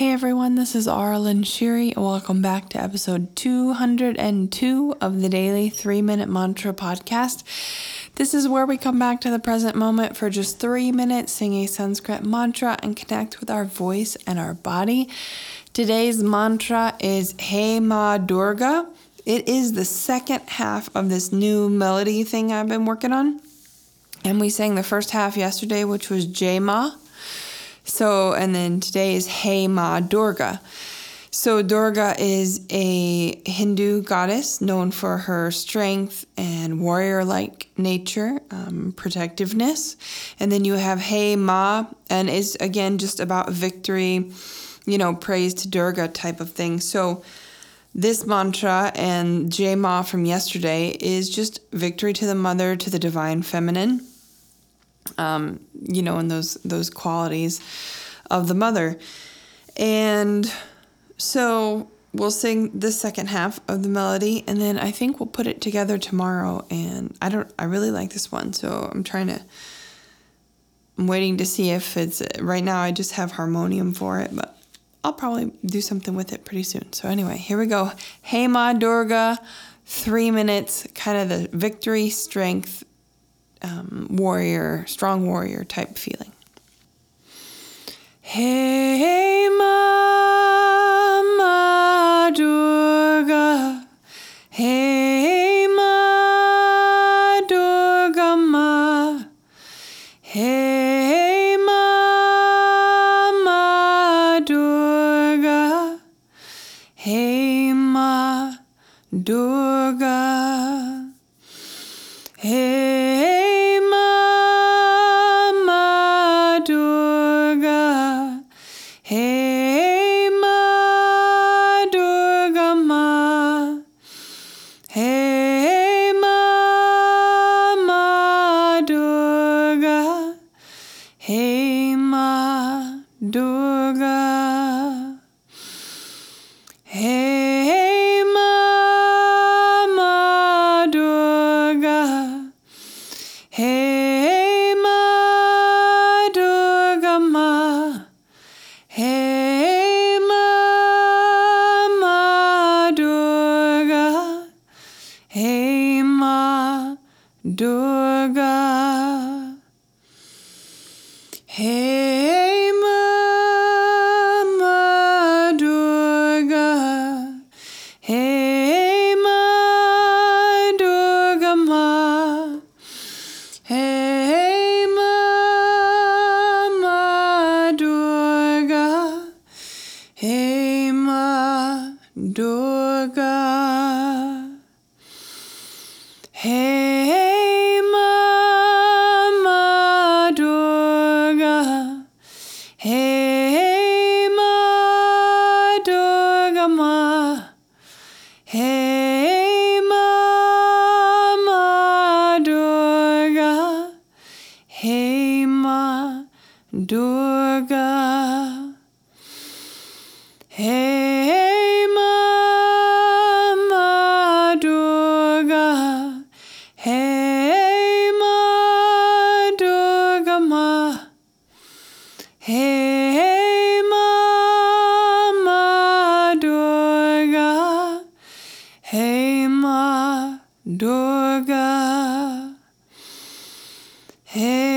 Hey everyone, this is Arlen Shiri. Welcome back to episode 202 of the Daily 3 Minute Mantra Podcast. This is where we come back to the present moment for just three minutes, sing a Sanskrit mantra, and connect with our voice and our body. Today's mantra is Hey Ma Durga. It is the second half of this new melody thing I've been working on. And we sang the first half yesterday, which was Jai Ma. So, and then today is Hey Ma Durga. So, Durga is a Hindu goddess known for her strength and warrior like nature, um, protectiveness. And then you have Hey Ma, and is again just about victory, you know, praise to Durga type of thing. So, this mantra and Jai Ma from yesterday is just victory to the mother, to the divine feminine um, you know, and those those qualities of the mother. And so we'll sing the second half of the melody and then I think we'll put it together tomorrow and I don't I really like this one so I'm trying to I'm waiting to see if it's right now I just have harmonium for it but I'll probably do something with it pretty soon. So anyway, here we go. Hey Ma Durga, 3 minutes kind of the victory strength um, warrior, strong warrior type feeling. Hey, Mama Durga. Hey, Ma Durga Ma. Hey, Mama Durga. Hey, Ma Durga. Durga. Hey Mama Durga, Hey Ma Durga Ma, Hey Mama Durga, Hey Ma Durga, Durga. Hey Ma Ma Durga. Hey Ma Durga Ma. Hey Mama Durga, Hey Ma Durga, Hey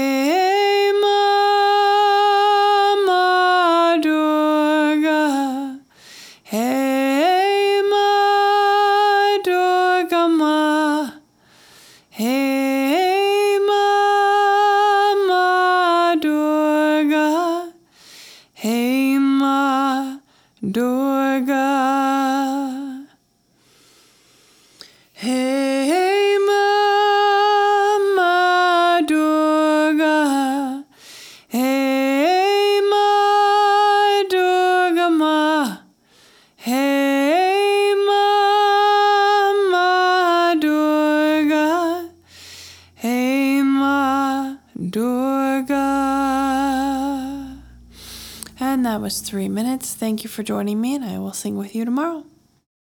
Durga. Hey Ma Ma Durga. Hey Ma Durga Ma. Hey Ma Ma Durga. Hey Ma Durga. That was three minutes. Thank you for joining me, and I will sing with you tomorrow.